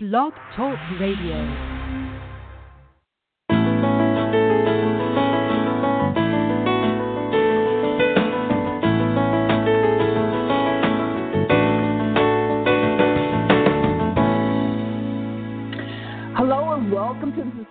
Blog Talk Radio.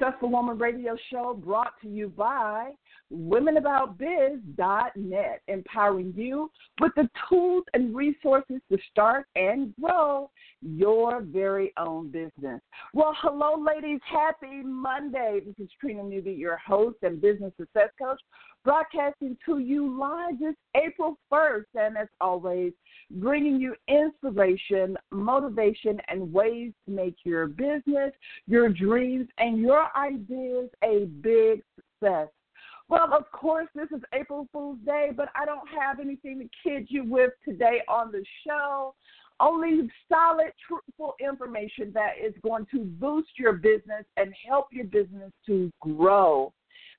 Successful Woman Radio Show brought to you by WomenAboutBiz.net, empowering you with the tools and resources to start and grow your very own business. Well, hello, ladies. Happy Monday. This is Trina Newby, your host and business success coach, broadcasting to you live this April 1st. And as always, bringing you inspiration, motivation, and ways to make your business, your dreams, and your ideas a big success. Well, of course, this is April Fool's Day, but I don't have anything to kid you with today on the show. Only solid, truthful information that is going to boost your business and help your business to grow.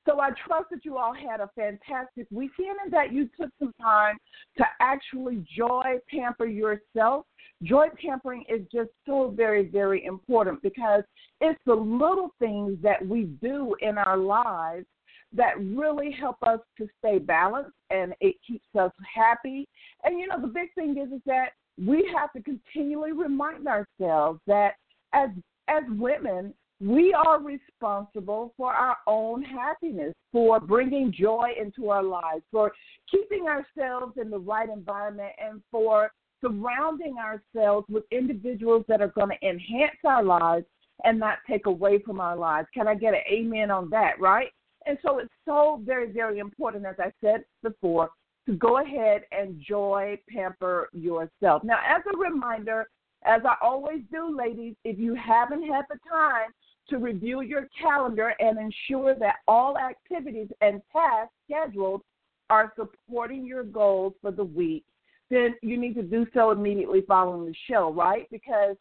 So I trust that you all had a fantastic weekend and that you took some time to actually joy pamper yourself. Joy pampering is just so very, very important because it's the little things that we do in our lives that really help us to stay balanced and it keeps us happy. And you know, the big thing is is that we have to continually remind ourselves that as as women, we are responsible for our own happiness, for bringing joy into our lives, for keeping ourselves in the right environment, and for surrounding ourselves with individuals that are going to enhance our lives and not take away from our lives. Can I get an amen on that, right? And so it's so very, very important, as I said before, to go ahead and joy pamper yourself. Now, as a reminder, as I always do, ladies, if you haven't had the time to review your calendar and ensure that all activities and tasks scheduled are supporting your goals for the week, then you need to do so immediately following the show, right? Because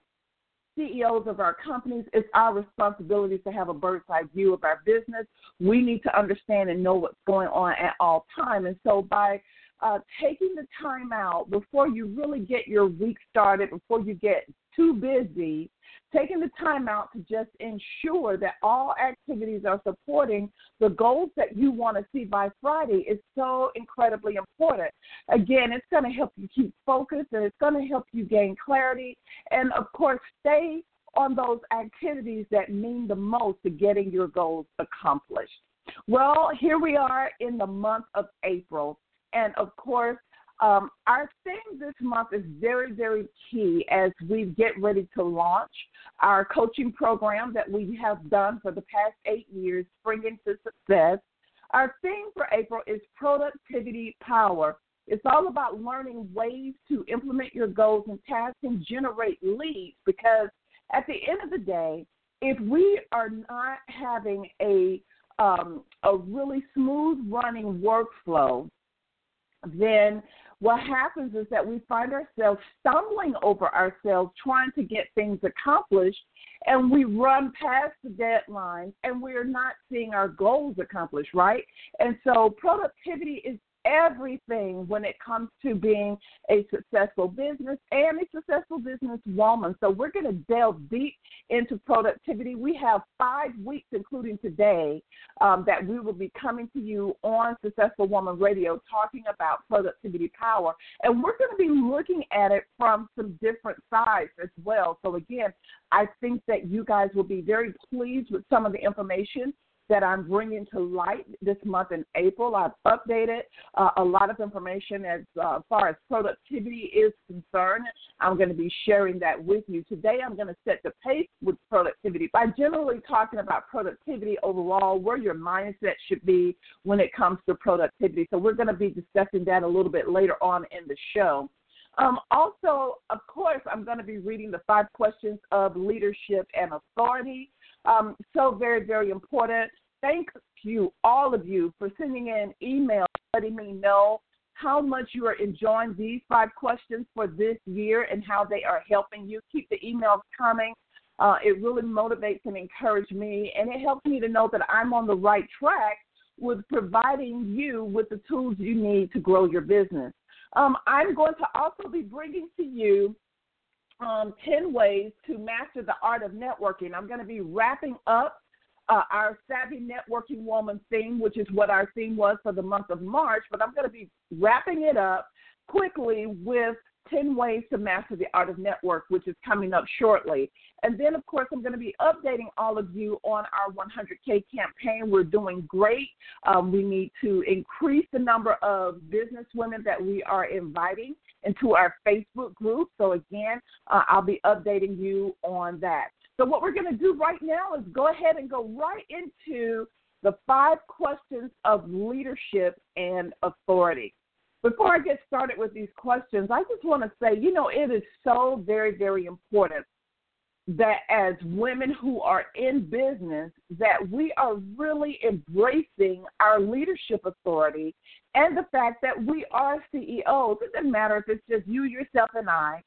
CEOs of our companies, it's our responsibility to have a bird's eye view of our business. We need to understand and know what's going on at all time. And so by uh, taking the time out before you really get your week started, before you get too busy, taking the time out to just ensure that all activities are supporting the goals that you want to see by Friday is so incredibly important. Again, it's going to help you keep focused and it's going to help you gain clarity. And of course, stay on those activities that mean the most to getting your goals accomplished. Well, here we are in the month of April. And of course, um, our theme this month is very, very key as we get ready to launch our coaching program that we have done for the past eight years, Spring into Success. Our theme for April is productivity power. It's all about learning ways to implement your goals and tasks and generate leads because at the end of the day, if we are not having a um, a really smooth running workflow, then what happens is that we find ourselves stumbling over ourselves trying to get things accomplished and we run past the deadlines and we're not seeing our goals accomplished, right? And so productivity is everything when it comes to being a successful business and a successful business woman. So we're going to delve deep into productivity. We have five weeks, including today, um, that we will be coming to you on Successful Woman Radio talking about productivity power. And we're going to be looking at it from some different sides as well. So again, I think that you guys will be very pleased with some of the information that I'm bringing to light this month in April. I've updated uh, a lot of information as uh, far as productivity is concerned. I'm going to be sharing that with you. Today, I'm going to set the pace with productivity by generally talking about productivity overall, where your mindset should be when it comes to productivity. So, we're going to be discussing that a little bit later on in the show. Um, also, of course, I'm going to be reading the five questions of leadership and authority. Um, so very, very important. Thank you, all of you, for sending in emails letting me know how much you are enjoying these five questions for this year and how they are helping you. Keep the emails coming. Uh, it really motivates and encourages me, and it helps me to know that I'm on the right track with providing you with the tools you need to grow your business. Um, I'm going to also be bringing to you um, 10 ways to master the art of networking. I'm going to be wrapping up uh, our Savvy Networking Woman theme, which is what our theme was for the month of March, but I'm going to be wrapping it up quickly with 10 Ways to Master the Art of Network, which is coming up shortly. And then, of course, I'm going to be updating all of you on our 100K campaign. We're doing great. Um, we need to increase the number of business women that we are inviting into our Facebook group. So, again, uh, I'll be updating you on that. So, what we're going to do right now is go ahead and go right into the five questions of leadership and authority. Before I get started with these questions, I just want to say, you know, it is so very, very important that as women who are in business that we are really embracing our leadership authority and the fact that we are CEOs. It doesn't matter if it's just you, yourself, and I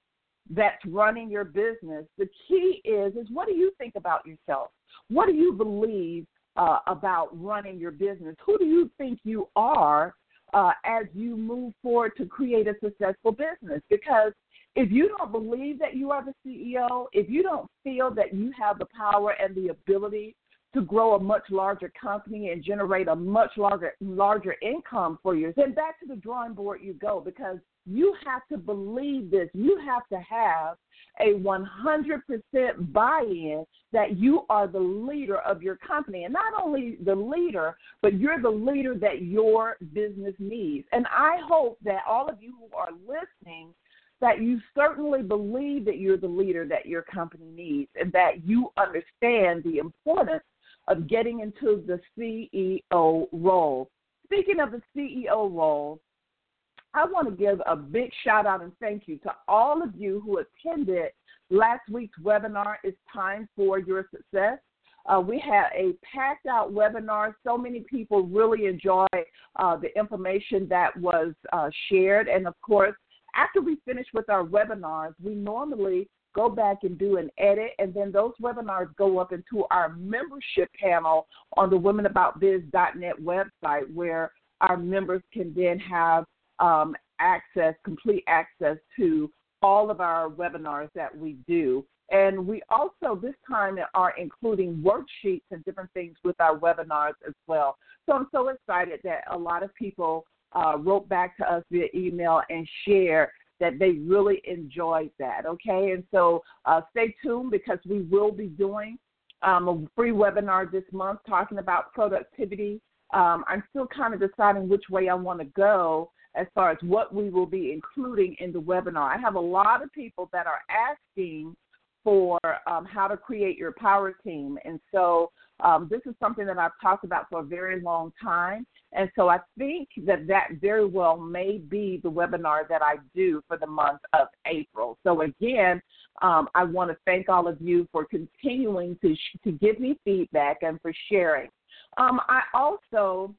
that's running your business. The key is is what do you think about yourself? What do you believe uh, about running your business? Who do you think you are uh, as you move forward to create a successful business. Because if you don't believe that you are the CEO, if you don't feel that you have the power and the ability to grow a much larger company and generate a much larger larger income for you, then back to the drawing board you go because you have to believe this. You have to have a 100% buy in that you are the leader of your company. And not only the leader, but you're the leader that your business needs. And I hope that all of you who are listening that you certainly believe that you're the leader that your company needs and that you understand the importance of getting into the CEO role. Speaking of the CEO role, I want to give a big shout out and thank you to all of you who attended last week's webinar. It's time for your success. Uh, we had a packed out webinar. So many people really enjoyed uh, the information that was uh, shared. And of course, after we finish with our webinars, we normally go back and do an edit, and then those webinars go up into our membership panel on the womenaboutbiz.net website where our members can then have um, access, complete access to all of our webinars that we do. And we also this time are including worksheets and different things with our webinars as well. So I'm so excited that a lot of people uh, wrote back to us via email and shared that they really enjoyed that. Okay, and so uh, stay tuned because we will be doing um, a free webinar this month talking about productivity. Um, I'm still kind of deciding which way I want to go as far as what we will be including in the webinar. I have a lot of people that are asking for um, how to create your power team. And so um, this is something that I've talked about for a very long time. And so I think that that very well may be the webinar that I do for the month of April. So again, um, I want to thank all of you for continuing to, sh- to give me feedback and for sharing. Um, I also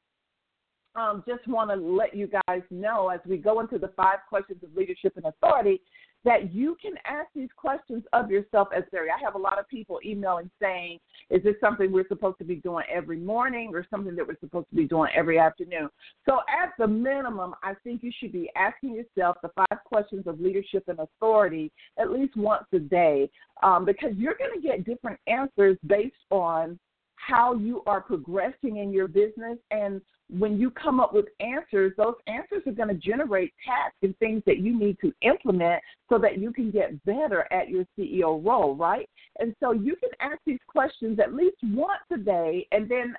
um, just want to let you guys know as we go into the five questions of leadership and authority that you can ask these questions of yourself as Barry. I have a lot of people emailing saying, is this something we're supposed to be doing every morning or something that we're supposed to be doing every afternoon? So, at the minimum, I think you should be asking yourself the five questions of leadership and authority at least once a day um, because you're going to get different answers based on how you are progressing in your business and when you come up with answers, those answers are going to generate tasks and things that you need to implement so that you can get better at your CEO role, right? And so you can ask these questions at least once a day and then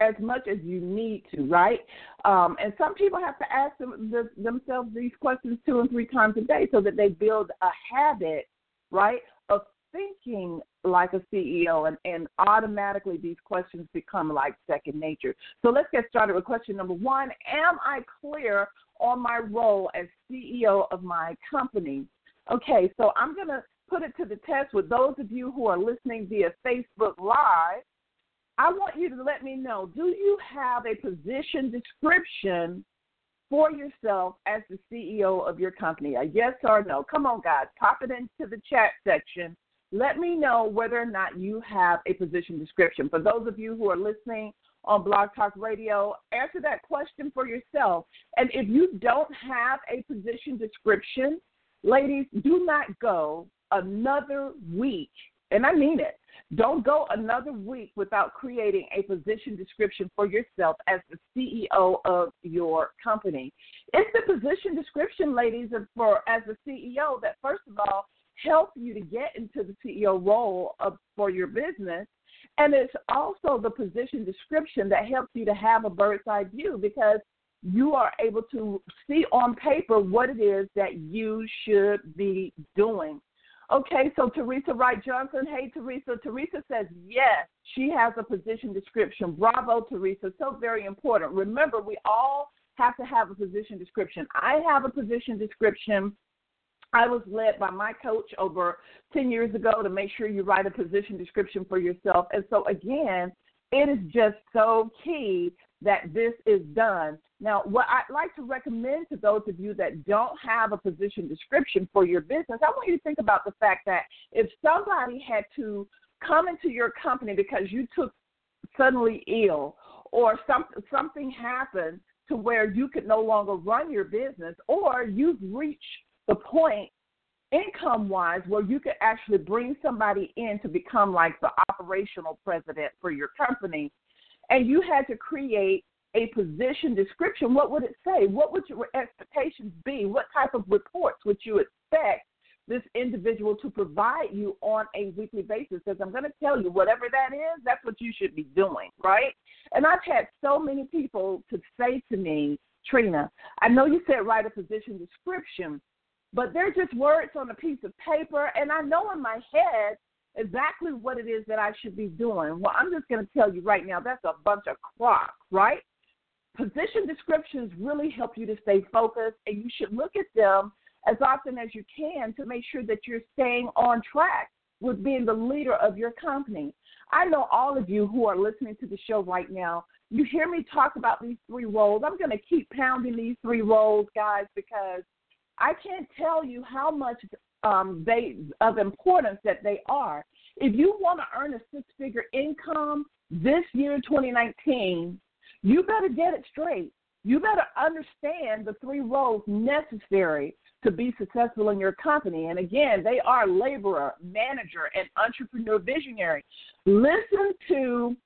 as much as you need to, right? Um, and some people have to ask them, the, themselves these questions two and three times a day so that they build a habit, right, of thinking like a CEO, and, and automatically these questions become like second nature. So let's get started with question number one Am I clear on my role as CEO of my company? Okay, so I'm going to put it to the test with those of you who are listening via Facebook Live. I want you to let me know do you have a position description for yourself as the CEO of your company? A yes or no? Come on, guys, pop it into the chat section let me know whether or not you have a position description. For those of you who are listening on Blog Talk Radio, answer that question for yourself. And if you don't have a position description, ladies, do not go another week, and I mean it, don't go another week without creating a position description for yourself as the CEO of your company. It's the position description, ladies, for as the CEO that first of all help you to get into the CEO role of, for your business. And it's also the position description that helps you to have a bird's eye view because you are able to see on paper what it is that you should be doing. Okay, so Teresa Wright Johnson. Hey, Teresa. Teresa says yes, she has a position description. Bravo, Teresa. So very important. Remember, we all have to have a position description. I have a position description. I was led by my coach over 10 years ago to make sure you write a position description for yourself. And so, again, it is just so key that this is done. Now, what I'd like to recommend to those of you that don't have a position description for your business, I want you to think about the fact that if somebody had to come into your company because you took suddenly ill or some, something happened to where you could no longer run your business or you've reached the point income wise where you could actually bring somebody in to become like the operational president for your company and you had to create a position description, what would it say? What would your expectations be? What type of reports would you expect this individual to provide you on a weekly basis? Because I'm going to tell you, whatever that is, that's what you should be doing, right? And I've had so many people to say to me, Trina, I know you said write a position description, but they're just words on a piece of paper, and I know in my head exactly what it is that I should be doing. Well, I'm just going to tell you right now, that's a bunch of crock, right? Position descriptions really help you to stay focused, and you should look at them as often as you can to make sure that you're staying on track with being the leader of your company. I know all of you who are listening to the show right now, you hear me talk about these three roles. I'm going to keep pounding these three roles, guys, because I can't tell you how much um, they of importance that they are. If you want to earn a six figure income this year, 2019, you better get it straight. You better understand the three roles necessary to be successful in your company. And again, they are laborer, manager, and entrepreneur visionary. Listen to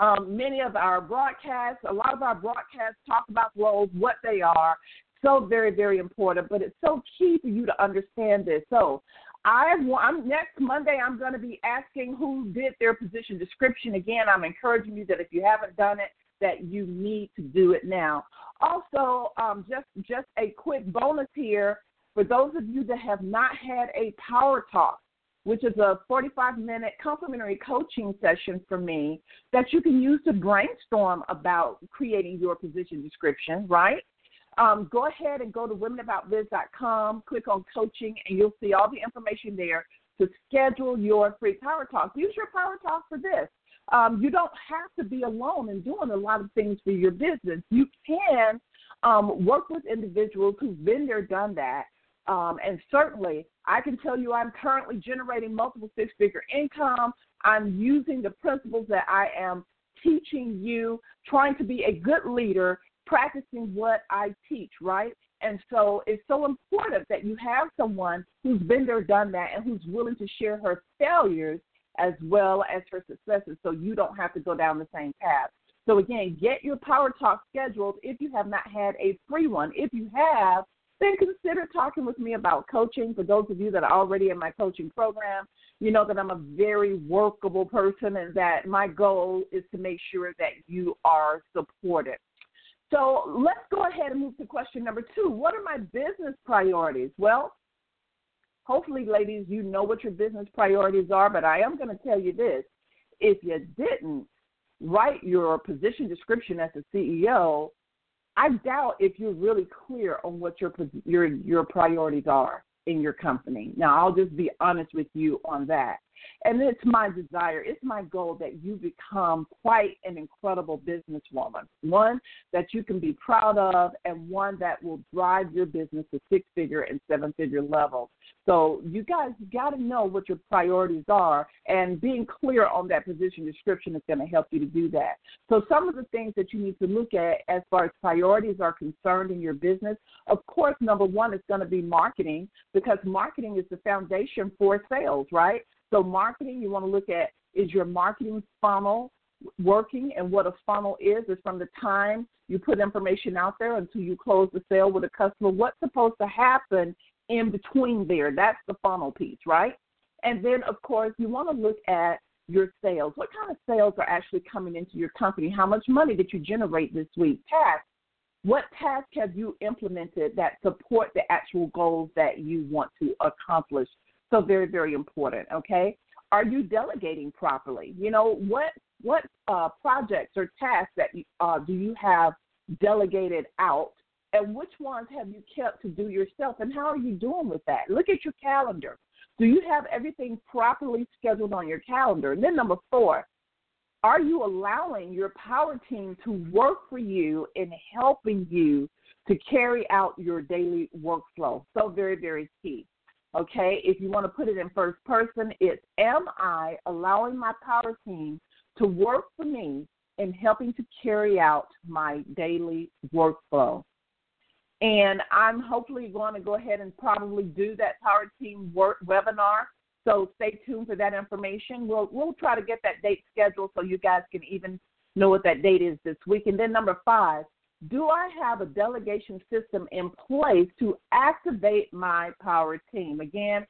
um, many of our broadcasts. A lot of our broadcasts talk about roles, what they are, so very, very important. But it's so key for you to understand this. So I, I'm next Monday. I'm going to be asking who did their position description. Again, I'm encouraging you that if you haven't done it, that you need to do it now. Also, um, just just a quick bonus here for those of you that have not had a power talk which is a 45 minute complimentary coaching session for me that you can use to brainstorm about creating your position description, right? Um, go ahead and go to womenaboutbiz.com, click on coaching, and you'll see all the information there to schedule your free power talk. Use your power talk for this. Um, you don't have to be alone in doing a lot of things for your business. You can um, work with individuals who've been there, done that. Um, and certainly, I can tell you I'm currently generating multiple six figure income. I'm using the principles that I am teaching you, trying to be a good leader practicing what I teach, right? And so it's so important that you have someone who's been there, done that, and who's willing to share her failures as well as her successes so you don't have to go down the same path. So, again, get your Power Talk scheduled if you have not had a free one. If you have, then consider talking with me about coaching. For those of you that are already in my coaching program, you know that I'm a very workable person and that my goal is to make sure that you are supported. So let's go ahead and move to question number two. What are my business priorities? Well, hopefully, ladies, you know what your business priorities are, but I am going to tell you this. If you didn't write your position description as a CEO, I doubt if you're really clear on what your your your priorities are in your company. Now, I'll just be honest with you on that. And it's my desire, it's my goal that you become quite an incredible businesswoman, one that you can be proud of, and one that will drive your business to six figure and seven figure levels. So you guys got to know what your priorities are, and being clear on that position description is going to help you to do that. So some of the things that you need to look at as far as priorities are concerned in your business, of course, number one is going to be marketing because marketing is the foundation for sales, right? So marketing, you want to look at is your marketing funnel working and what a funnel is is from the time you put information out there until you close the sale with a customer what's supposed to happen in between there. That's the funnel piece, right? And then, of course, you want to look at your sales. What kind of sales are actually coming into your company? How much money did you generate this week? Tasks. What tasks have you implemented that support the actual goals that you want to accomplish? So very, very important. Okay. Are you delegating properly? You know what what uh, projects or tasks that uh, do you have delegated out and which ones have you kept to do yourself and how are you doing with that look at your calendar do you have everything properly scheduled on your calendar and then number four are you allowing your power team to work for you in helping you to carry out your daily workflow so very very key okay if you want to put it in first person it's am i allowing my power team to work for me in helping to carry out my daily workflow and I'm hopefully going to go ahead and probably do that Power Team work webinar. So stay tuned for that information. We'll we'll try to get that date scheduled so you guys can even know what that date is this week. And then number five, do I have a delegation system in place to activate my power team? Again,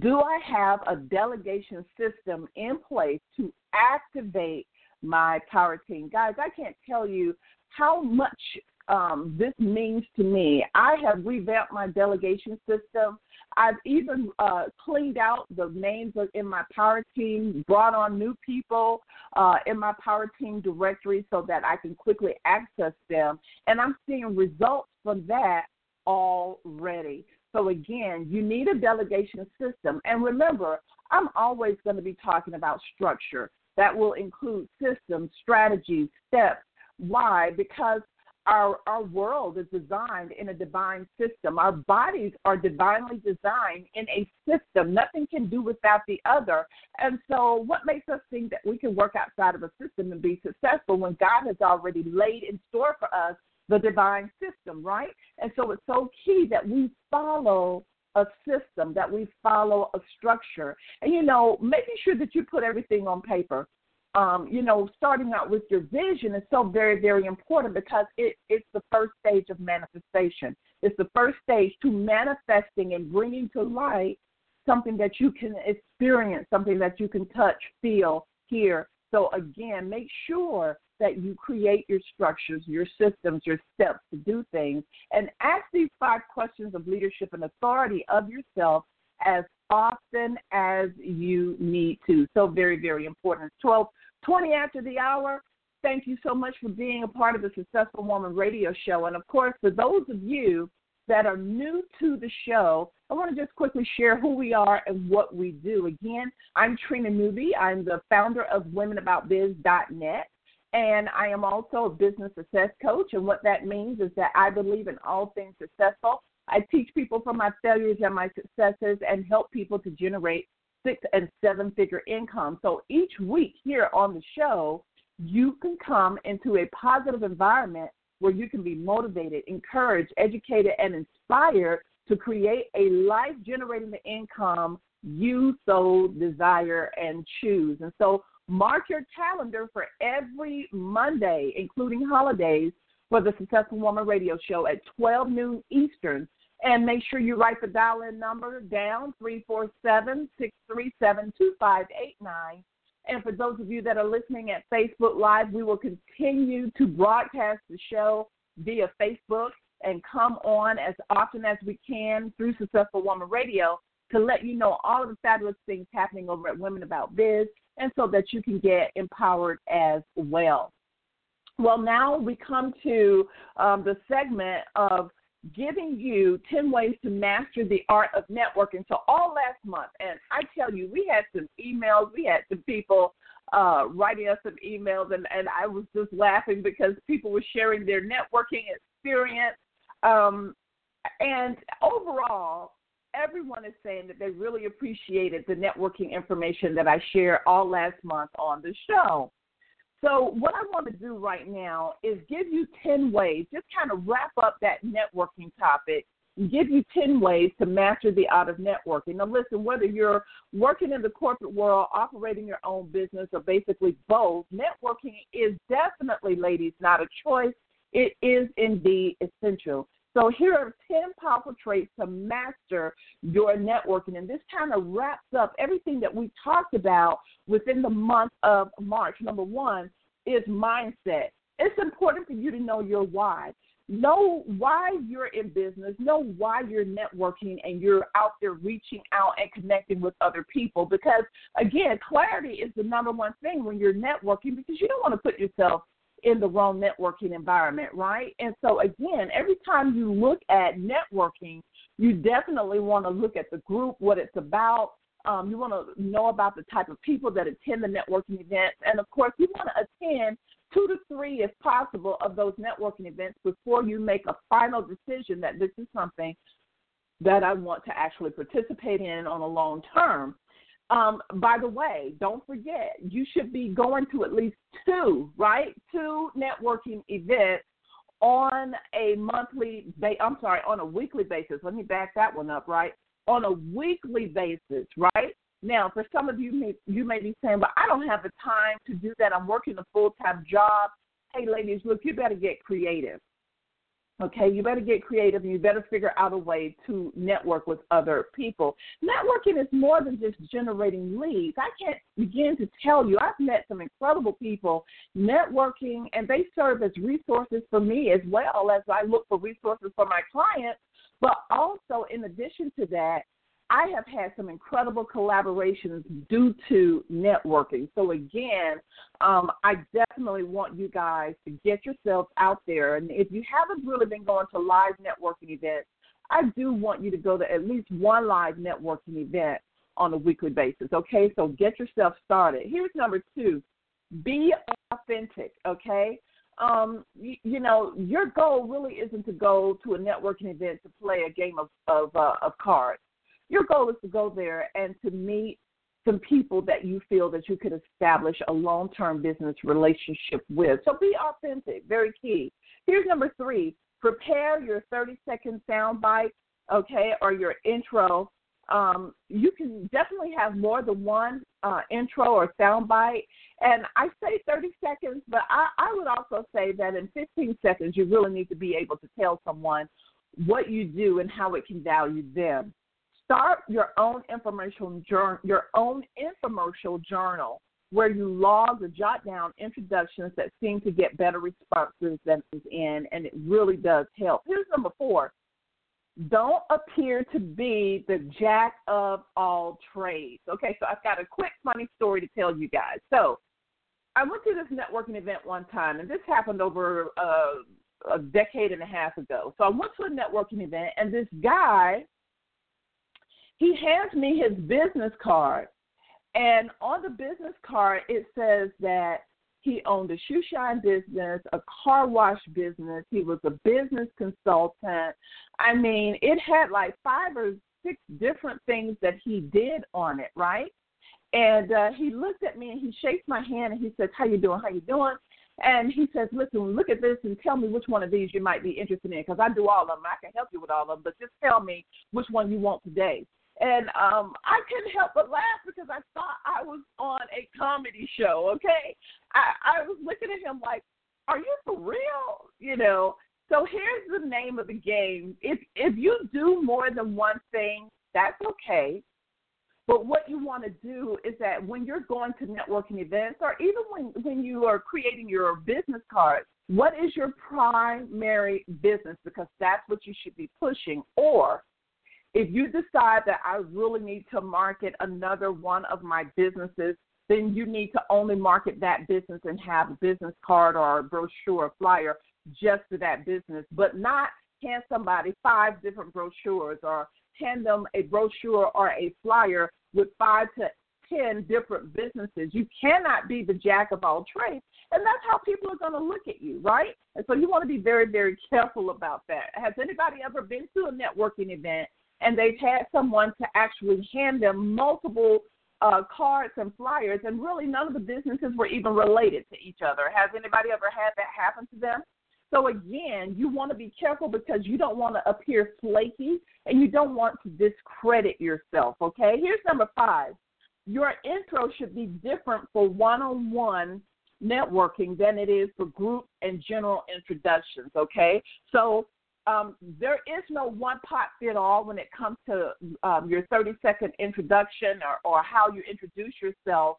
do I have a delegation system in place to activate my power team? Guys, I can't tell you how much um, this means to me. I have revamped my delegation system. I've even uh, cleaned out the names in my power team, brought on new people uh, in my power team directory so that I can quickly access them. And I'm seeing results from that already. So, again, you need a delegation system. And remember, I'm always going to be talking about structure. That will include systems, strategies, steps. Why? Because our our world is designed in a divine system. Our bodies are divinely designed in a system. Nothing can do without the other. And so what makes us think that we can work outside of a system and be successful when God has already laid in store for us the divine system, right? And so it's so key that we follow a system, that we follow a structure. And you know, making sure that you put everything on paper um, you know, starting out with your vision is so very, very important because it, it's the first stage of manifestation. It's the first stage to manifesting and bringing to light something that you can experience, something that you can touch, feel, hear. So, again, make sure that you create your structures, your systems, your steps to do things, and ask these five questions of leadership and authority of yourself as often as you need to. So very, very important. It's 12, 20 after the hour. Thank you so much for being a part of the Successful Woman radio show. And of course, for those of you that are new to the show, I want to just quickly share who we are and what we do. Again, I'm Trina Newby. I'm the founder of WomenAboutBiz.net. And I am also a business success coach. And what that means is that I believe in all things successful. I teach people from my failures and my successes and help people to generate six and seven figure income. So each week here on the show, you can come into a positive environment where you can be motivated, encouraged, educated, and inspired to create a life generating the income you so desire and choose. And so mark your calendar for every Monday, including holidays, for the Successful Woman Radio Show at 12 noon Eastern. And make sure you write the dial in number down 347 637 2589. And for those of you that are listening at Facebook Live, we will continue to broadcast the show via Facebook and come on as often as we can through Successful Woman Radio to let you know all of the fabulous things happening over at Women About Biz and so that you can get empowered as well. Well, now we come to um, the segment of giving you 10 ways to master the art of networking. So, all last month, and I tell you, we had some emails, we had some people uh, writing us some emails, and, and I was just laughing because people were sharing their networking experience. Um, and overall, everyone is saying that they really appreciated the networking information that I shared all last month on the show. So, what I want to do right now is give you 10 ways, just kind of wrap up that networking topic, and give you 10 ways to master the art of networking. Now, listen, whether you're working in the corporate world, operating your own business, or basically both, networking is definitely, ladies, not a choice. It is indeed essential. So here are 10 powerful traits to master your networking. And this kind of wraps up everything that we talked about within the month of March. Number one is mindset. It's important for you to know your why. Know why you're in business, know why you're networking and you're out there reaching out and connecting with other people. Because, again, clarity is the number one thing when you're networking because you don't want to put yourself in the wrong networking environment, right? And so, again, every time you look at networking, you definitely want to look at the group, what it's about. Um, you want to know about the type of people that attend the networking events. And of course, you want to attend two to three, if possible, of those networking events before you make a final decision that this is something that I want to actually participate in on a long term. Um, by the way, don't forget, you should be going to at least two, right? Two networking events on a monthly, ba- I'm sorry, on a weekly basis. Let me back that one up, right? On a weekly basis, right? Now, for some of you, you may be saying, but I don't have the time to do that. I'm working a full time job. Hey, ladies, look, you better get creative. Okay, you better get creative and you better figure out a way to network with other people. Networking is more than just generating leads. I can't begin to tell you, I've met some incredible people networking, and they serve as resources for me as well as I look for resources for my clients. But also, in addition to that, I have had some incredible collaborations due to networking. So, again, um, I definitely want you guys to get yourselves out there. And if you haven't really been going to live networking events, I do want you to go to at least one live networking event on a weekly basis. Okay, so get yourself started. Here's number two be authentic. Okay. Um, you, you know, your goal really isn't to go to a networking event to play a game of of, uh, of cards your goal is to go there and to meet some people that you feel that you could establish a long term business relationship with. So be authentic, very key. Here's number three prepare your 30 second sound bite, okay, or your intro. Um, you can definitely have more than one uh, intro or sound bite. And I say 30 seconds, but I, I would also say that in 15 seconds, you really need to be able to tell someone what you do and how it can value them. Start your own informational journal, your own infomercial journal where you log or jot down introductions that seem to get better responses than is in, and it really does help. Here's number four. Don't appear to be the jack of all trades. Okay, so I've got a quick funny story to tell you guys. So I went to this networking event one time, and this happened over uh, a decade and a half ago. So I went to a networking event, and this guy he hands me his business card, and on the business card it says that he owned a shoe shine business, a car wash business. He was a business consultant. I mean, it had like five or six different things that he did on it, right? And uh, he looked at me and he shakes my hand and he says, "How you doing? How you doing?" And he says, "Listen, look at this and tell me which one of these you might be interested in because I do all of them. I can help you with all of them, but just tell me which one you want today." And um, I couldn't help but laugh because I thought I was on a comedy show. Okay, I, I was looking at him like, "Are you for real?" You know. So here's the name of the game. If if you do more than one thing, that's okay. But what you want to do is that when you're going to networking events or even when, when you are creating your business cards, what is your primary business? Because that's what you should be pushing. Or if you decide that I really need to market another one of my businesses, then you need to only market that business and have a business card or a brochure or flyer just for that business, but not hand somebody five different brochures or hand them a brochure or a flyer with five to ten different businesses. You cannot be the jack of all trades. And that's how people are going to look at you, right? And so you want to be very, very careful about that. Has anybody ever been to a networking event and they've had someone to actually hand them multiple uh, cards and flyers, and really none of the businesses were even related to each other? Has anybody ever had that happen to them? So again, you want to be careful because you don't want to appear flaky and you don't want to discredit yourself. Okay, here's number five. Your intro should be different for one-on-one networking than it is for group and general introductions. Okay, so um, there is no one pot fit all when it comes to um, your 30 second introduction or, or how you introduce yourself.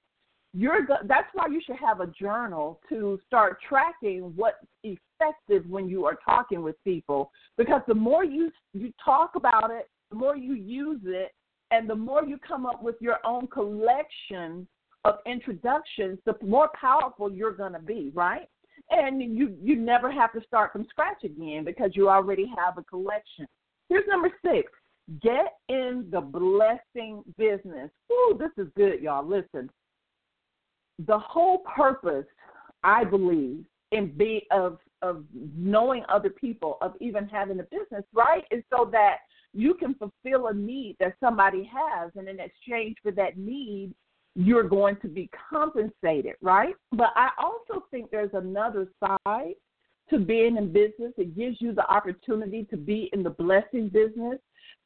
You're that's why you should have a journal to start tracking what's effective when you are talking with people. Because the more you you talk about it, the more you use it, and the more you come up with your own collection of introductions, the more powerful you're going to be, right? And you you never have to start from scratch again because you already have a collection. Here's number six. Get in the blessing business. Ooh, this is good, y'all. Listen. The whole purpose, I believe, in be of of knowing other people, of even having a business, right, is so that you can fulfill a need that somebody has, and in exchange for that need, you're going to be compensated, right? But I also think there's another side to being in business. It gives you the opportunity to be in the blessing business.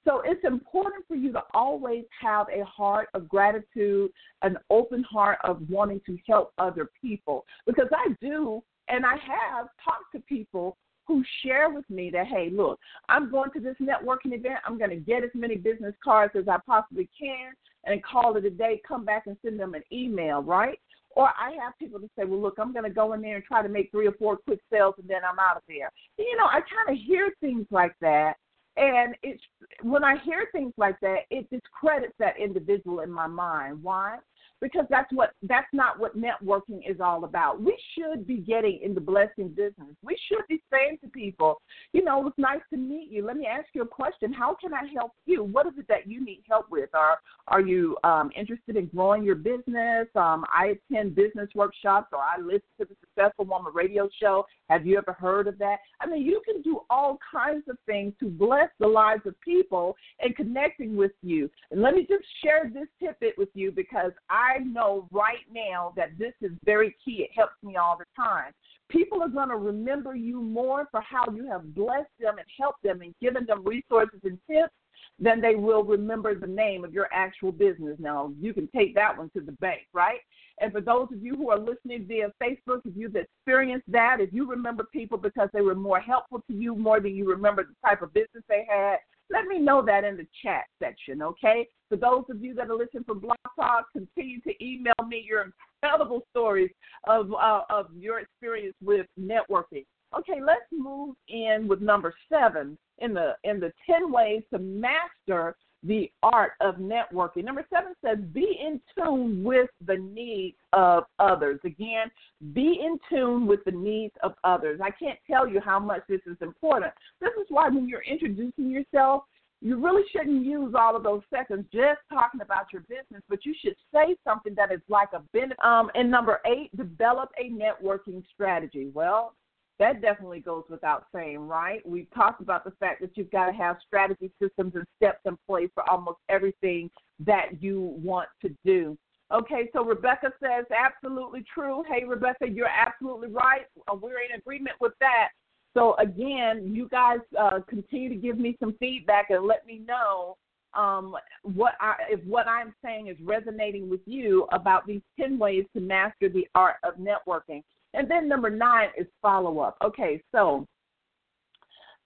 So it's important for you to always have a heart of gratitude, an open heart of wanting to help other people. Because I do, and I have talked to people who share with me that, hey, look, I'm going to this networking event. I'm going to get as many business cards as I possibly can and call it a day, come back and send them an email, right? Or I have people to say, well, look, I'm going to go in there and try to make three or four quick sales and then I'm out of there. You know, I kind of hear things like that. And it's when I hear things like that, it discredits that individual in my mind. Why? Because that's what that's not what networking is all about. We should be getting in the blessing business. We should be saying to people, you know, it's nice to meet you. Let me ask you a question. How can I help you? What is it that you need help with? Are are you um, interested in growing your business? Um, I attend business workshops, or I listen to the Successful Woman radio show. Have you ever heard of that? I mean, you can do all kinds of things to bless the lives of people and connecting with you. And let me just share this tidbit with you because I know right now that this is very key. It helps me all the time. People are going to remember you more for how you have blessed them and helped them and given them resources and tips than they will remember the name of your actual business. Now, you can take that one to the bank, right? And for those of you who are listening via Facebook, if you've experienced that, if you remember people because they were more helpful to you more than you remember the type of business they had, let me know that in the chat section, okay? For those of you that are listening from Blog Talk, continue to email me your incredible stories of uh, of your experience with networking. Okay, let's move in with number seven in the in the ten ways to master the art of networking. Number seven says, be in tune with the needs of others. Again, be in tune with the needs of others. I can't tell you how much this is important. This is why when you're introducing yourself, you really shouldn't use all of those seconds just talking about your business, but you should say something that is like a benefit. Um, and number eight, develop a networking strategy. Well, that definitely goes without saying, right? We've talked about the fact that you've got to have strategy systems and steps in place for almost everything that you want to do. Okay, so Rebecca says absolutely true. Hey, Rebecca, you're absolutely right. Uh, we're in agreement with that. So again, you guys uh, continue to give me some feedback and let me know um, what I, if what I'm saying is resonating with you about these ten ways to master the art of networking. And then number nine is follow up. Okay, so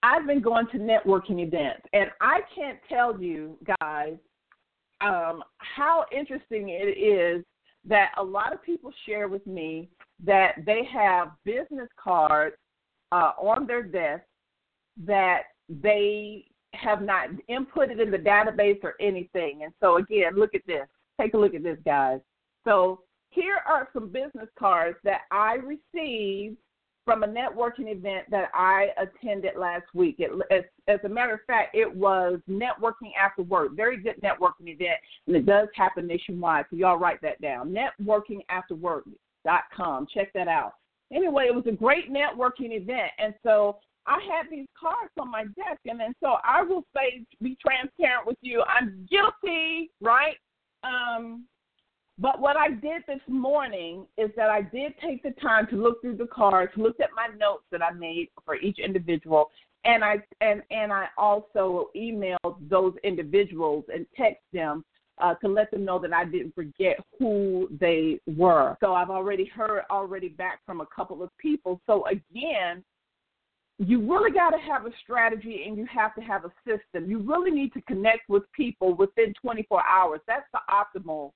I've been going to networking events, and I can't tell you guys um, how interesting it is that a lot of people share with me that they have business cards uh, on their desk that they have not inputted in the database or anything. And so, again, look at this. Take a look at this, guys. So, here are some business cards that I received from a networking event that I attended last week. It, as, as a matter of fact, it was networking after work. Very good networking event, and it does happen nationwide. So y'all write that down. Networkingafterwork.com. Check that out. Anyway, it was a great networking event, and so I had these cards on my desk, and then so I will say, be transparent with you. I'm guilty, right? Um, but what I did this morning is that I did take the time to look through the cards, looked at my notes that I made for each individual, and I and and I also emailed those individuals and text them uh, to let them know that I didn't forget who they were. So I've already heard already back from a couple of people. So again, you really got to have a strategy and you have to have a system. You really need to connect with people within 24 hours. That's the optimal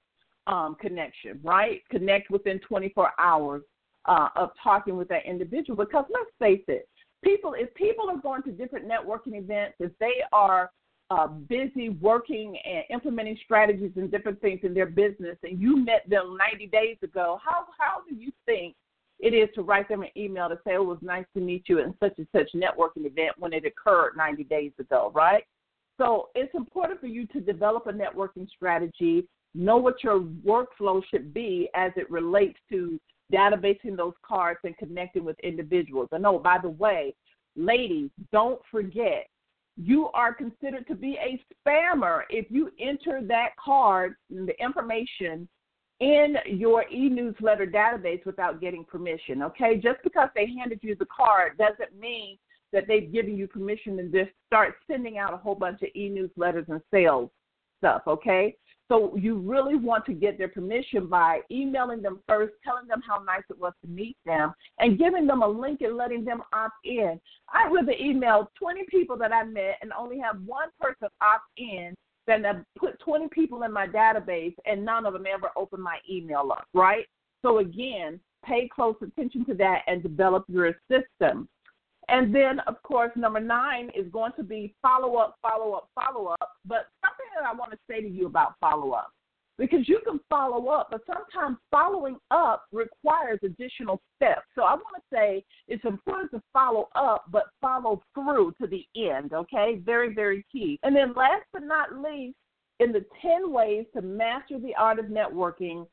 um, connection, right? Connect within 24 hours uh, of talking with that individual. Because let's face it, people if people are going to different networking events, if they are uh, busy working and implementing strategies and different things in their business, and you met them 90 days ago, how how do you think it is to write them an email to say oh, it was nice to meet you in such and such networking event when it occurred 90 days ago, right? So it's important for you to develop a networking strategy, know what your workflow should be as it relates to databasing those cards and connecting with individuals. And oh, by the way, ladies, don't forget you are considered to be a spammer if you enter that card, the information in your e-newsletter database without getting permission. Okay, just because they handed you the card doesn't mean that they've given you permission to just start sending out a whole bunch of e-newsletters and sales stuff. Okay, so you really want to get their permission by emailing them first, telling them how nice it was to meet them, and giving them a link and letting them opt in. I would have emailed 20 people that I met and only have one person opt in than I put 20 people in my database and none of them ever open my email up, right? So again, pay close attention to that and develop your system. And then, of course, number nine is going to be follow up, follow up, follow up. But something that I want to say to you about follow up, because you can follow up, but sometimes following up requires additional steps. So I want to say it's important to follow up, but follow through to the end, okay? Very, very key. And then last but not least, in the 10 ways to master the art of networking,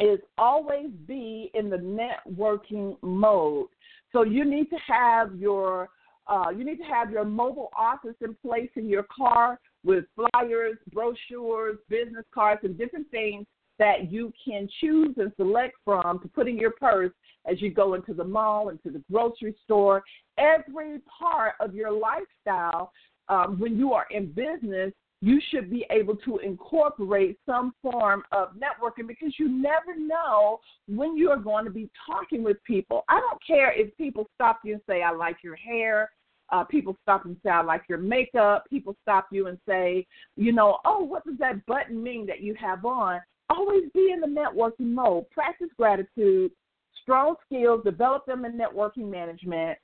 is always be in the networking mode. So you need to have your uh, you need to have your mobile office in place in your car with flyers, brochures, business cards, and different things that you can choose and select from to put in your purse as you go into the mall, into the grocery store. Every part of your lifestyle, um, when you are in business, you should be able to incorporate some form of networking because you never know when you are going to be talking with people. I don't care if people stop you and say, I like your hair. Uh, people stop and say, I like your makeup. People stop you and say, you know, oh, what does that button mean that you have on? Always be in the networking mode. Practice gratitude, strong skills, develop them in networking management.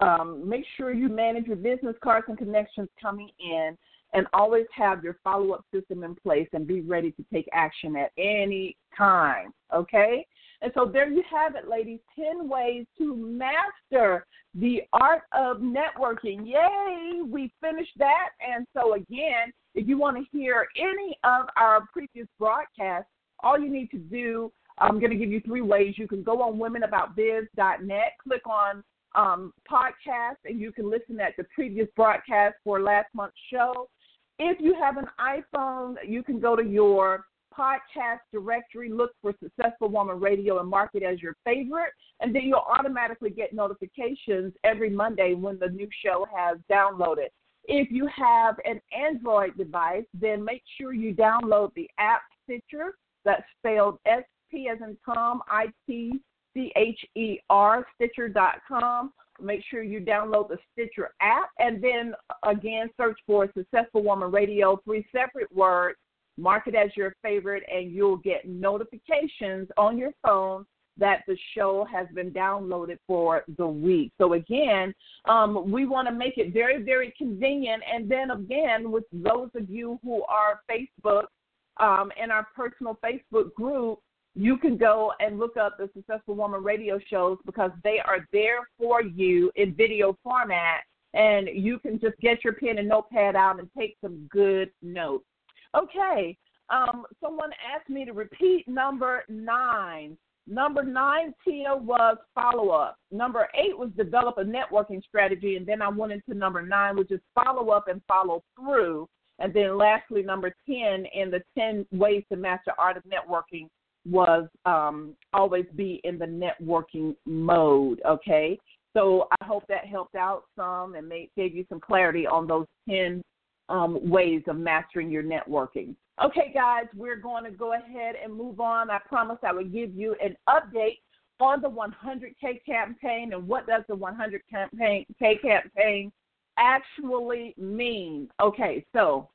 Um, make sure you manage your business cards and connections coming in and always have your follow up system in place and be ready to take action at any time. Okay? And so there you have it, ladies 10 ways to master the art of networking. Yay! We finished that. And so, again, if you want to hear any of our previous broadcasts, all you need to do, I'm going to give you three ways. You can go on womenaboutbiz.net, click on um, podcast, and you can listen at the previous broadcast for last month's show. If you have an iPhone, you can go to your podcast directory, look for Successful Woman Radio, and mark it as your favorite. And then you'll automatically get notifications every Monday when the new show has downloaded. If you have an Android device, then make sure you download the app Stitcher. That's spelled S P as in Tom, I T C H E R, Stitcher.com. Make sure you download the Stitcher app and then again search for Successful Woman Radio, three separate words. Mark it as your favorite, and you'll get notifications on your phone that the show has been downloaded for the week. So again, um, we want to make it very, very convenient. And then again, with those of you who are Facebook um, in our personal Facebook group, you can go and look up the Successful Woman radio shows because they are there for you in video format. And you can just get your pen and notepad out and take some good notes. Okay, um, someone asked me to repeat number nine. Number nine, Tia, was follow up. Number eight was develop a networking strategy. And then I went into number nine, which is follow up and follow through. And then lastly, number 10 in the 10 ways to master the art of networking was um, always be in the networking mode. Okay. So I hope that helped out some and made, gave you some clarity on those 10 um, ways of mastering your networking. Okay, guys, we're going to go ahead and move on. I promised I would give you an update on the 100K campaign and what does the 100K campaign, campaign actually mean. Okay, so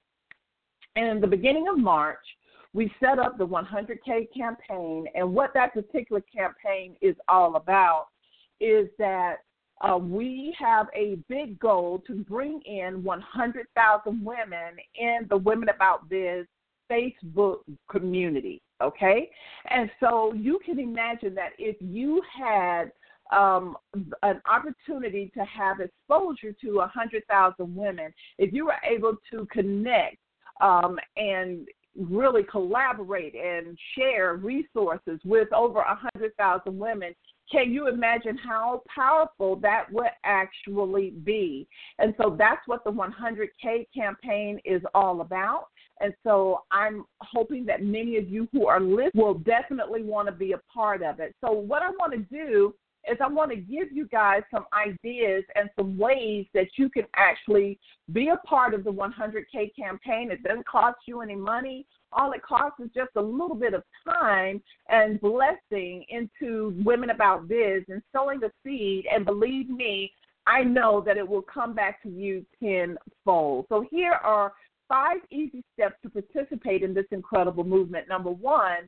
in the beginning of March, we set up the 100K campaign, and what that particular campaign is all about is that uh, we have a big goal to bring in 100,000 women in the Women About Biz Facebook community. Okay, and so you can imagine that if you had um, an opportunity to have exposure to 100,000 women, if you were able to connect um, and really collaborate and share resources with over 100,000 women, can you imagine how powerful that would actually be? And so that's what the 100K campaign is all about. And so I'm hoping that many of you who are listening will definitely want to be a part of it. So, what I want to do is I want to give you guys some ideas and some ways that you can actually be a part of the 100K campaign. It doesn't cost you any money. All it costs is just a little bit of time and blessing into Women About Biz and sowing the seed. And believe me, I know that it will come back to you tenfold. So here are five easy steps to participate in this incredible movement. Number one,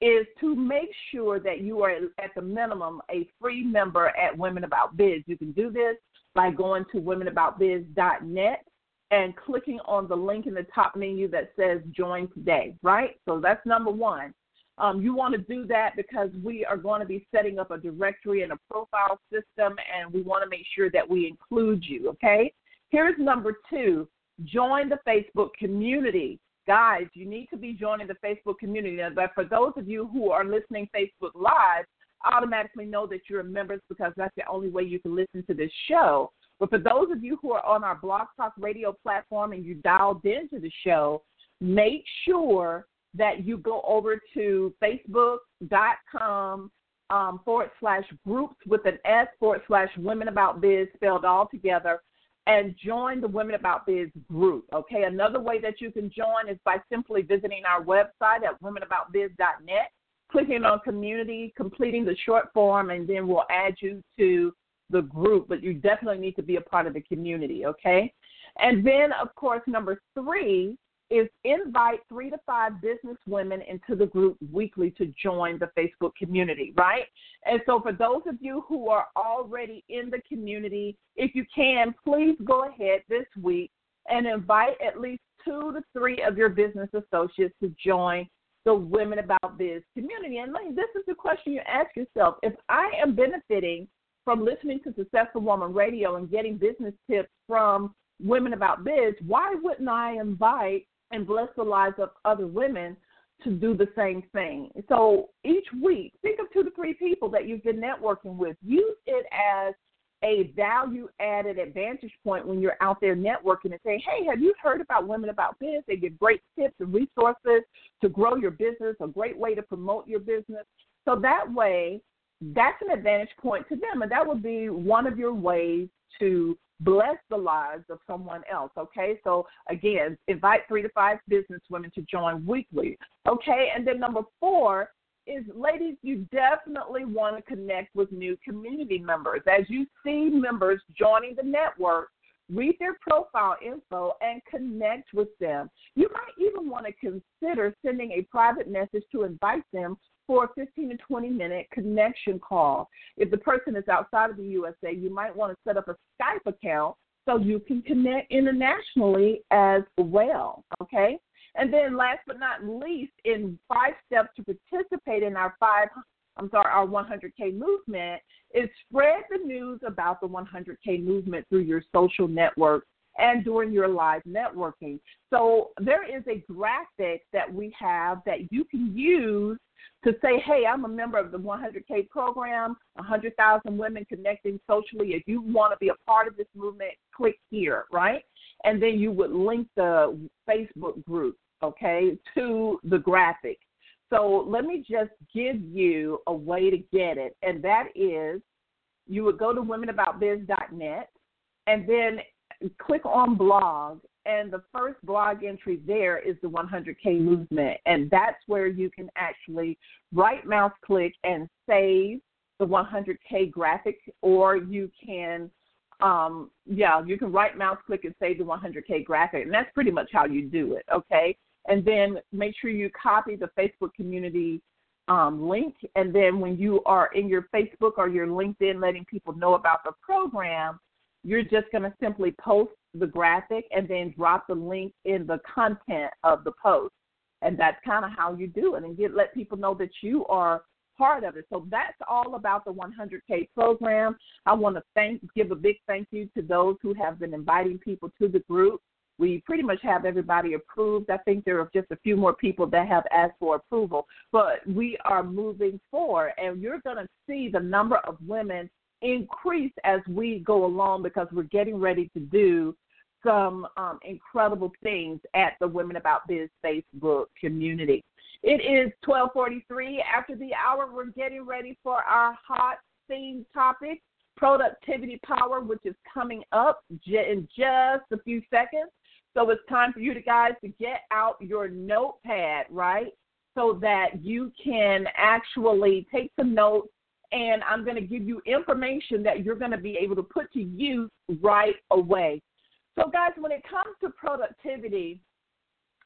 is to make sure that you are at the minimum a free member at Women About Biz. You can do this by going to womenaboutbiz.net and clicking on the link in the top menu that says join today, right? So that's number one. Um, you want to do that because we are going to be setting up a directory and a profile system, and we want to make sure that we include you, okay? Here's number two join the Facebook community guys, you need to be joining the Facebook community. But for those of you who are listening Facebook Live, automatically know that you're members because that's the only way you can listen to this show. But for those of you who are on our Blog Talk Radio platform and you dialed into the show, make sure that you go over to facebook.com um, forward slash groups with an S forward slash women about biz spelled all together and join the Women About Biz group. Okay, another way that you can join is by simply visiting our website at womenaboutbiz.net, clicking on community, completing the short form, and then we'll add you to the group. But you definitely need to be a part of the community. Okay, and then of course number three is invite three to five business women into the group weekly to join the Facebook community, right? And so, for those of you who are already in the community, if you can, please go ahead this week and invite at least two to three of your business associates to join the Women About Biz community. And this is the question you ask yourself if I am benefiting from listening to Successful Woman Radio and getting business tips from Women About Biz, why wouldn't I invite and bless the lives of other women to do the same thing. So each week, think of two to three people that you've been networking with. Use it as a value added advantage point when you're out there networking and say, hey, have you heard about Women About Biz? They give great tips and resources to grow your business, a great way to promote your business. So that way, that's an advantage point to them. And that would be one of your ways to bless the lives of someone else. Okay, so again, invite three to five business women to join weekly. Okay, and then number four is ladies, you definitely want to connect with new community members. As you see members joining the network, read their profile info and connect with them. You might even want to consider sending a private message to invite them for a 15 to 20 minute connection call. If the person is outside of the USA, you might want to set up a Skype account so you can connect internationally as well. Okay? And then last but not least, in five steps to participate in our five I'm sorry, our 100K movement is spread the news about the 100K movement through your social networks and during your live networking. So there is a graphic that we have that you can use to say, hey, I'm a member of the 100K program, 100,000 women connecting socially. If you want to be a part of this movement, click here, right? And then you would link the Facebook group, okay, to the graphic. So let me just give you a way to get it, and that is you would go to womenaboutbiz.net and then click on blog, and the first blog entry there is the 100K movement, and that's where you can actually right mouse click and save the 100K graphic, or you can, um, yeah, you can right mouse click and save the 100K graphic, and that's pretty much how you do it, okay? And then make sure you copy the Facebook community um, link, and then when you are in your Facebook or your LinkedIn letting people know about the program, you're just going to simply post the graphic and then drop the link in the content of the post. And that's kind of how you do it and get let people know that you are part of it. So that's all about the 100K program. I want to thank give a big thank you to those who have been inviting people to the group. We pretty much have everybody approved. I think there are just a few more people that have asked for approval, but we are moving forward, and you're going to see the number of women increase as we go along because we're getting ready to do some um, incredible things at the Women About Biz Facebook community. It is 12:43 after the hour. We're getting ready for our hot theme topic, productivity power, which is coming up in just a few seconds. So it's time for you to guys to get out your notepad, right? So that you can actually take some notes and I'm going to give you information that you're going to be able to put to use right away. So, guys, when it comes to productivity,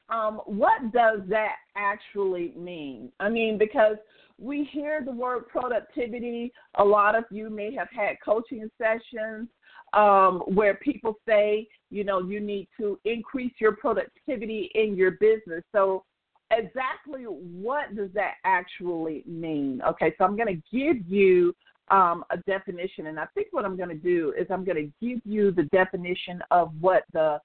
um, what does that actually mean? I mean, because we hear the word productivity. A lot of you may have had coaching sessions um, where people say, you know, you need to increase your productivity in your business. So, exactly what does that actually mean? Okay, so I'm going to give you um, a definition, and I think what I'm going to do is I'm going to give you the definition of what the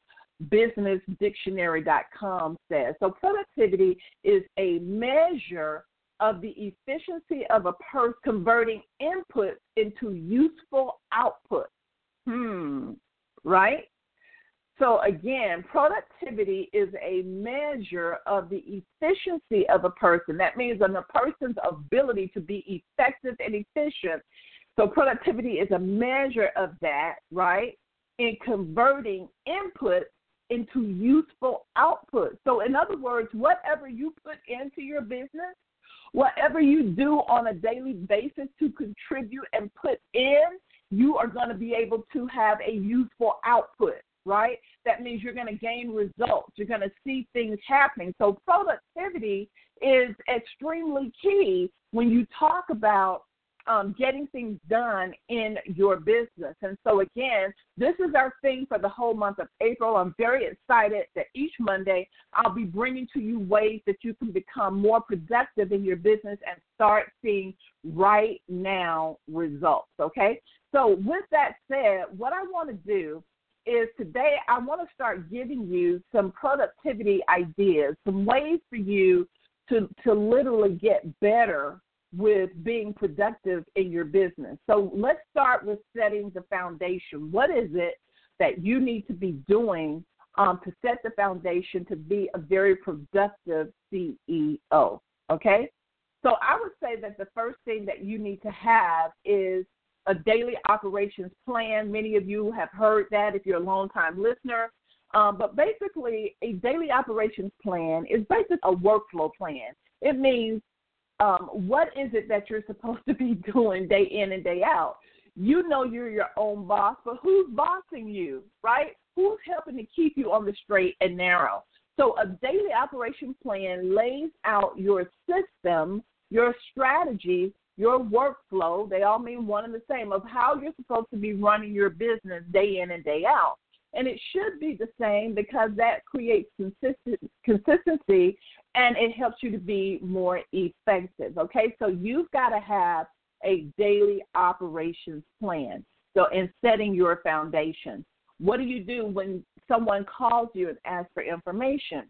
businessdictionary.com says. So, productivity is a measure of the efficiency of a person converting inputs into useful output. Hmm, right? So, again, productivity is a measure of the efficiency of a person. That means on a person's ability to be effective and efficient. So, productivity is a measure of that, right? In converting input into useful output. So, in other words, whatever you put into your business, whatever you do on a daily basis to contribute and put in, you are going to be able to have a useful output right? That means you're going to gain results. You're going to see things happening. So, productivity is extremely key when you talk about um, getting things done in your business. And so, again, this is our thing for the whole month of April. I'm very excited that each Monday I'll be bringing to you ways that you can become more productive in your business and start seeing right now results. Okay? So, with that said, what I want to do is today I want to start giving you some productivity ideas, some ways for you to, to literally get better with being productive in your business. So let's start with setting the foundation. What is it that you need to be doing um, to set the foundation to be a very productive CEO? Okay? So I would say that the first thing that you need to have is a daily operations plan. Many of you have heard that if you're a long-time listener. Um, but basically, a daily operations plan is basically a workflow plan. It means um, what is it that you're supposed to be doing day in and day out? You know you're your own boss, but who's bossing you, right? Who's helping to keep you on the straight and narrow? So, a daily operation plan lays out your system, your strategies, your workflow, they all mean one and the same, of how you're supposed to be running your business day in and day out. and it should be the same because that creates consistent consistency and it helps you to be more effective. Okay, so you've got to have a daily operations plan. So, in setting your foundation, what do you do when someone calls you and asks for information?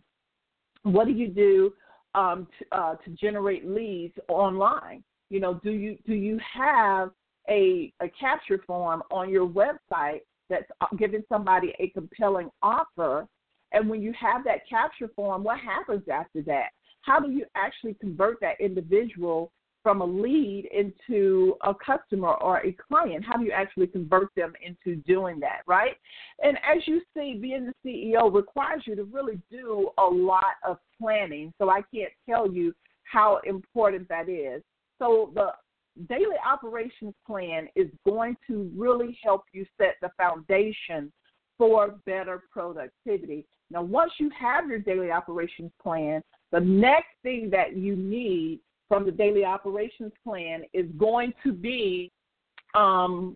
What do you do um, to, uh, to generate leads online? You know, do you do you have a, a capture form on your website that's uh, giving somebody a compelling offer? And when you have that capture form, what happens after that? How do you actually convert that individual from a lead into a customer or a client? How do you actually convert them into doing that, right? And as you see, being the CEO requires you to really do a lot of planning. So I can't tell you how important that is. So the daily operations plan is going to really help you set the foundation for better productivity. Now, once you have your daily operations plan, the next thing that you need from the daily operations plan is going to be um,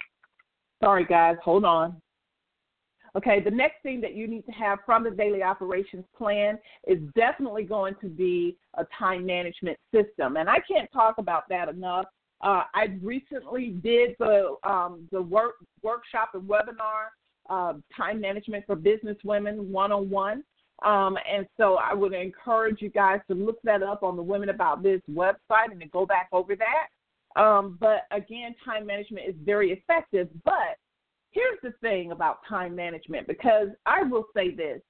sorry guys, hold on. Okay, the next thing that you need to have from the daily operations plan is definitely going to be a time management system. And I can't talk about that enough. Uh, I recently did the um, the work workshop and webinar, uh, time management for business women one on one. And so I would encourage you guys to look that up on the Women About Biz website and to go back over that. Um, but again, time management is very effective. But here's the thing about time management because I will say this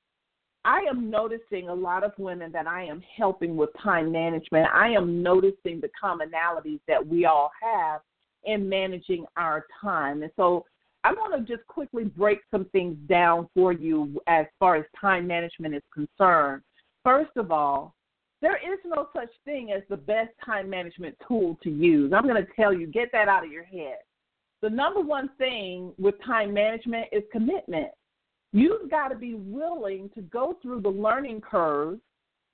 I am noticing a lot of women that I am helping with time management. I am noticing the commonalities that we all have in managing our time. And so I want to just quickly break some things down for you as far as time management is concerned. First of all, there is no such thing as the best time management tool to use. I'm going to tell you, get that out of your head. The number one thing with time management is commitment. You've got to be willing to go through the learning curve,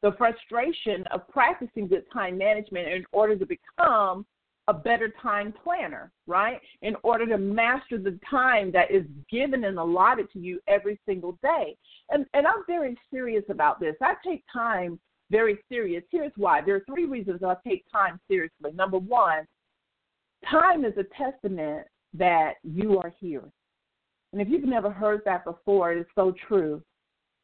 the frustration of practicing good time management in order to become a better time planner, right? In order to master the time that is given and allotted to you every single day. And and I'm very serious about this. I take time very serious. Here's why. There are three reasons I take time seriously. Number one, time is a testament that you are here. And if you've never heard that before, it is so true.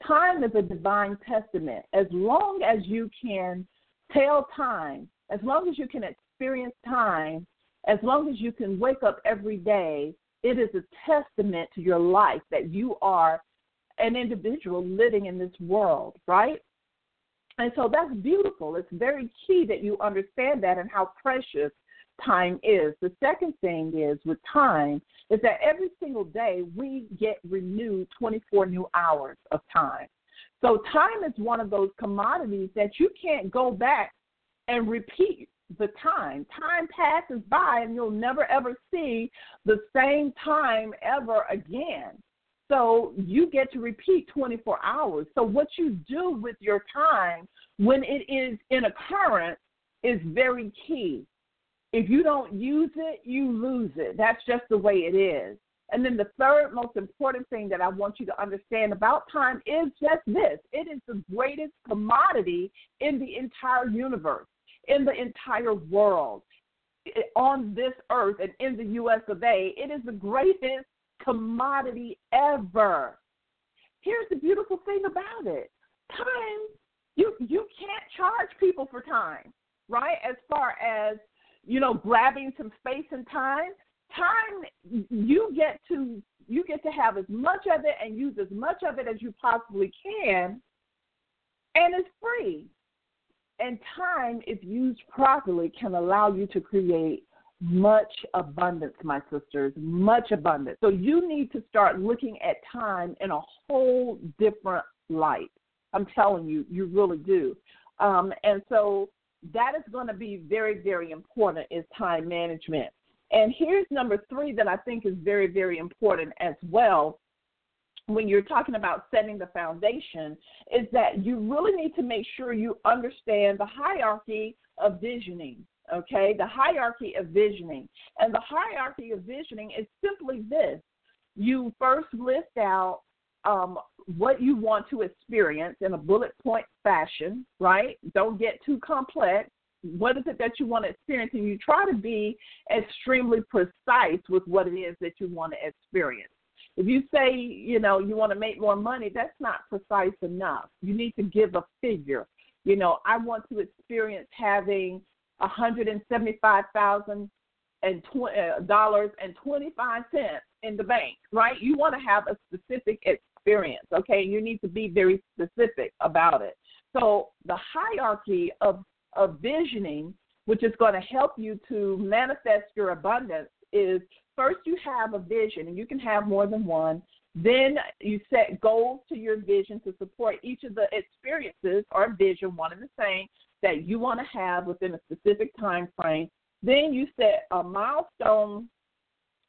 Time is a divine testament. As long as you can tell time, as long as you can experience time, as long as you can wake up every day, it is a testament to your life that you are an individual living in this world, right? And so that's beautiful. It's very key that you understand that and how precious time is. The second thing is with time is that every single day we get renewed 24 new hours of time. So time is one of those commodities that you can't go back and repeat the time. Time passes by and you'll never ever see the same time ever again. So you get to repeat 24 hours. So what you do with your time when it is in occurrence is very key. If you don't use it, you lose it. That's just the way it is. And then the third most important thing that I want you to understand about time is just this it is the greatest commodity in the entire universe in the entire world on this earth and in the US of A. It is the greatest commodity ever. Here's the beautiful thing about it. Time, you you can't charge people for time, right? As far as, you know, grabbing some space and time, time you get to you get to have as much of it and use as much of it as you possibly can and it's free and time, if used properly, can allow you to create much abundance, my sisters, much abundance. So you need to start looking at time in a whole different light. I'm telling you, you really do. Um, and so that is going to be very, very important is time management. And here's number three that I think is very, very important as well when you're talking about setting the foundation is that you really need to make sure you understand the hierarchy of visioning. Okay, the hierarchy of visioning. And the hierarchy of visioning is simply this you first list out um, what you want to experience in a bullet point fashion, right? Don't get too complex. What is it that you want to experience? And you try to be extremely precise with what it is that you want to experience. If you say, you know, you want to make more money, that's not precise enough. You need to give a figure. You know, I want to experience having a one hundred and seventy-five thousand and uh, dollars and twenty-five cents in the bank, right? You want to have a specific experience, okay? You need to be very specific about it. So the hierarchy of of visioning, which is going to help you to manifest your abundance, is first you have a vision, and you can have more than one. Then you set goals to your vision to support each of the experiences or vision, one and the same, that you want to have within a specific time frame. Then you set a milestone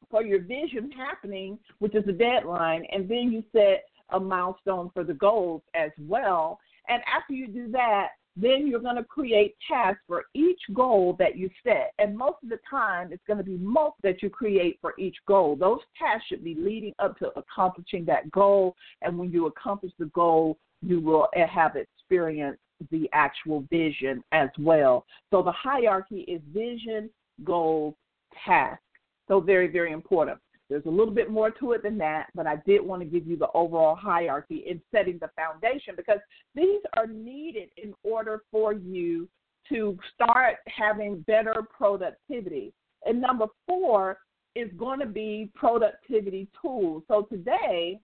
for your vision happening, which is a deadline, and then you set a milestone for the goals as well. And after you do that, then you're going to create tasks for each goal that you set. And most of the time, it's going to be most that you create for each goal. Those tasks should be leading up to accomplishing that goal. And when you accomplish the goal, you will have experienced the actual vision as well. So the hierarchy is vision, goals, task. So very, very important. There's a little bit more to it than that, but I did want to give you the overall hierarchy in setting the foundation because these are needed in order for you to start having better productivity. And number four is going to be productivity tools. So today,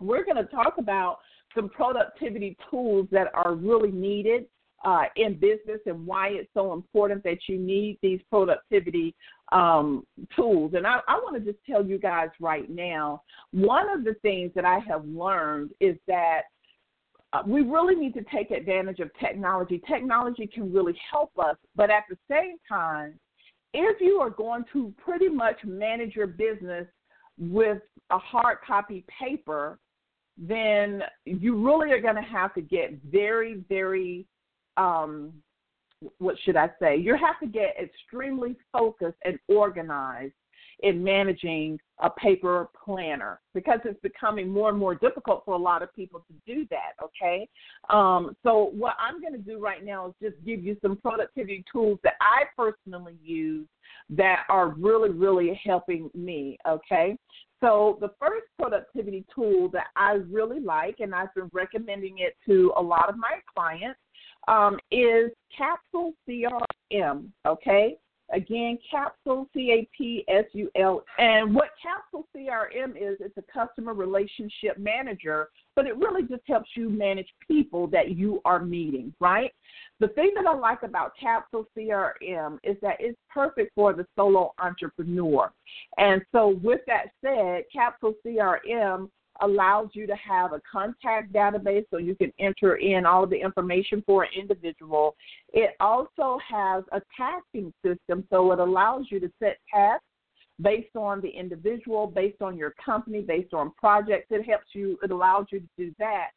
we're going to talk about some productivity tools that are really needed uh, in business and why it's so important that you need these productivity um, tools. And I, I want to just tell you guys right now one of the things that I have learned is that uh, we really need to take advantage of technology. Technology can really help us, but at the same time, if you are going to pretty much manage your business with a hard copy paper, then you really are going to have to get very, very um, what should I say? You have to get extremely focused and organized in managing a paper planner because it's becoming more and more difficult for a lot of people to do that. Okay, um, so what I'm going to do right now is just give you some productivity tools that I personally use that are really, really helping me. Okay, so the first productivity tool that I really like, and I've been recommending it to a lot of my clients, um, is Capsule CRM. Okay, again, Capsule C A P S U L. And what Capsule CRM is, it's a customer relationship manager, but it really just helps you manage people that you are meeting. Right. The thing that I like about Capsule CRM is that it's perfect for the solo entrepreneur. And so, with that said, Capsule CRM allows you to have a contact database so you can enter in all of the information for an individual. It also has a tasking system, so it allows you to set tasks based on the individual, based on your company, based on projects. It helps you, it allows you to do that.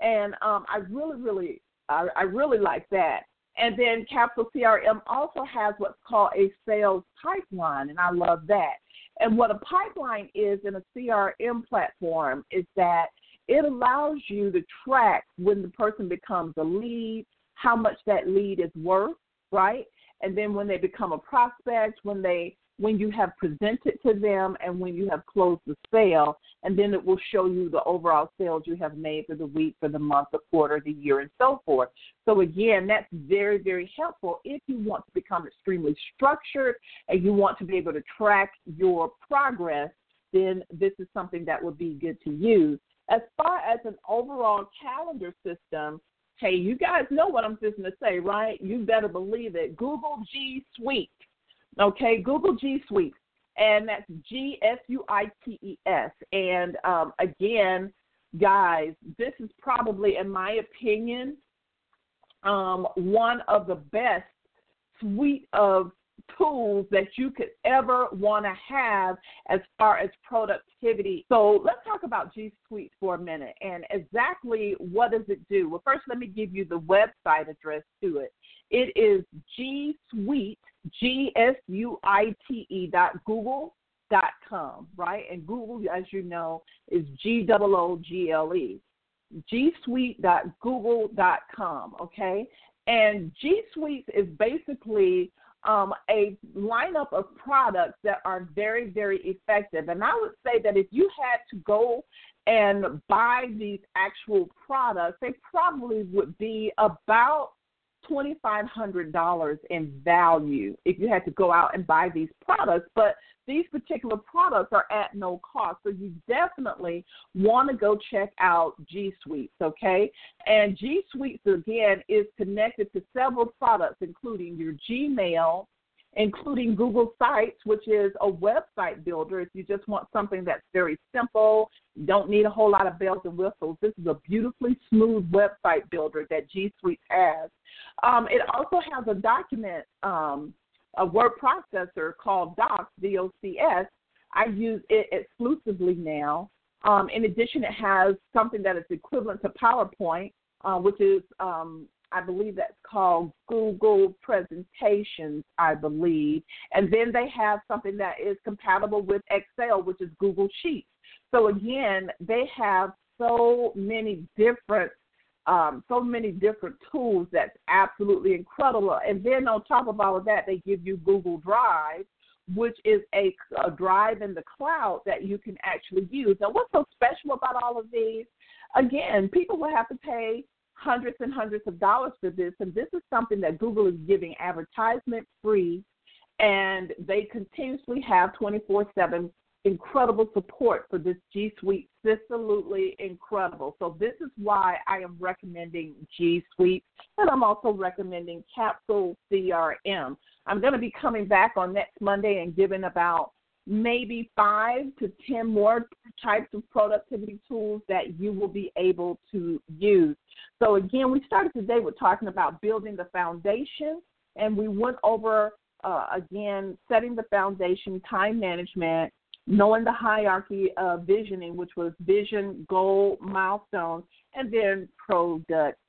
And um, I really, really, I, I really like that. And then Capsule CRM also has what's called a sales pipeline, and I love that. And what a pipeline is in a CRM platform is that it allows you to track when the person becomes a lead, how much that lead is worth, right? And then when they become a prospect, when they when you have presented to them and when you have closed the sale, and then it will show you the overall sales you have made for the week, for the month, the quarter, the year, and so forth. So, again, that's very, very helpful if you want to become extremely structured and you want to be able to track your progress, then this is something that would be good to use. As far as an overall calendar system, hey, you guys know what I'm just going to say, right? You better believe it. Google G Suite Okay, Google G Suite, and that's G S U I T E S. And um, again, guys, this is probably, in my opinion, um, one of the best suite of tools that you could ever want to have as far as productivity. So let's talk about G Suite for a minute and exactly what does it do? Well, first let me give you the website address to it. It is G Suite G S U I T E dot Google dot com, right? And Google, as you know, is G O O G L E. G Suite dot G O O G L E. dot com, okay? And G Suite is basically um, a lineup of products that are very, very effective. And I would say that if you had to go and buy these actual products, they probably would be about $2,500 in value if you had to go out and buy these products. But these particular products are at no cost. So you definitely want to go check out G Suites, okay? And G Suites, again, is connected to several products, including your Gmail, including Google Sites, which is a website builder. If you just want something that's very simple, you don't need a whole lot of bells and whistles, this is a beautifully smooth website builder that G Suite has. Um, it also has a document, um, a word processor called Docs, D O C S. I use it exclusively now. Um, in addition, it has something that is equivalent to PowerPoint, uh, which is um, I believe that's called Google Presentations, I believe. And then they have something that is compatible with Excel, which is Google Sheets. So again, they have so many different um, so many different tools that's absolutely incredible. And then on top of all of that, they give you Google Drive, which is a, a drive in the cloud that you can actually use. Now, what's so special about all of these? Again, people will have to pay hundreds and hundreds of dollars for this, and this is something that Google is giving advertisement free, and they continuously have 24 7 incredible support for this G Suite. Absolutely incredible. So, this is why I am recommending G Suite, and I'm also recommending Capsule CRM. I'm going to be coming back on next Monday and giving about maybe five to 10 more types of productivity tools that you will be able to use. So, again, we started today with talking about building the foundation, and we went over, uh, again, setting the foundation, time management, knowing the hierarchy of visioning, which was vision, goal, milestones, and then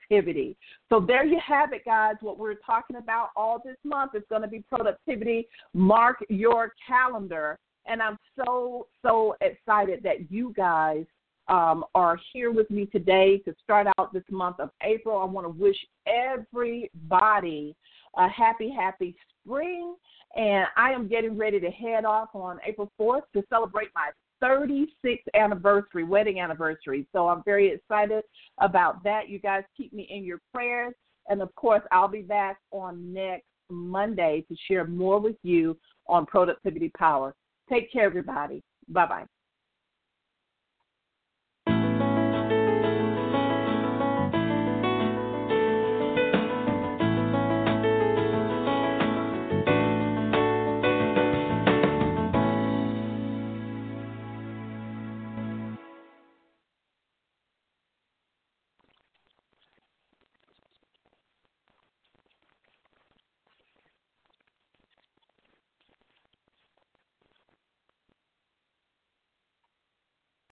productivity. So there you have it, guys. What we're talking about all this month is going to be productivity. Mark your calendar. And I'm so, so excited that you guys um, are here with me today to start out this month of April. I want to wish everybody a happy, happy spring. And I am getting ready to head off on April 4th to celebrate my 36th anniversary, wedding anniversary. So I'm very excited about that. You guys keep me in your prayers. And of course, I'll be back on next Monday to share more with you on productivity power. Take care, everybody. Bye bye.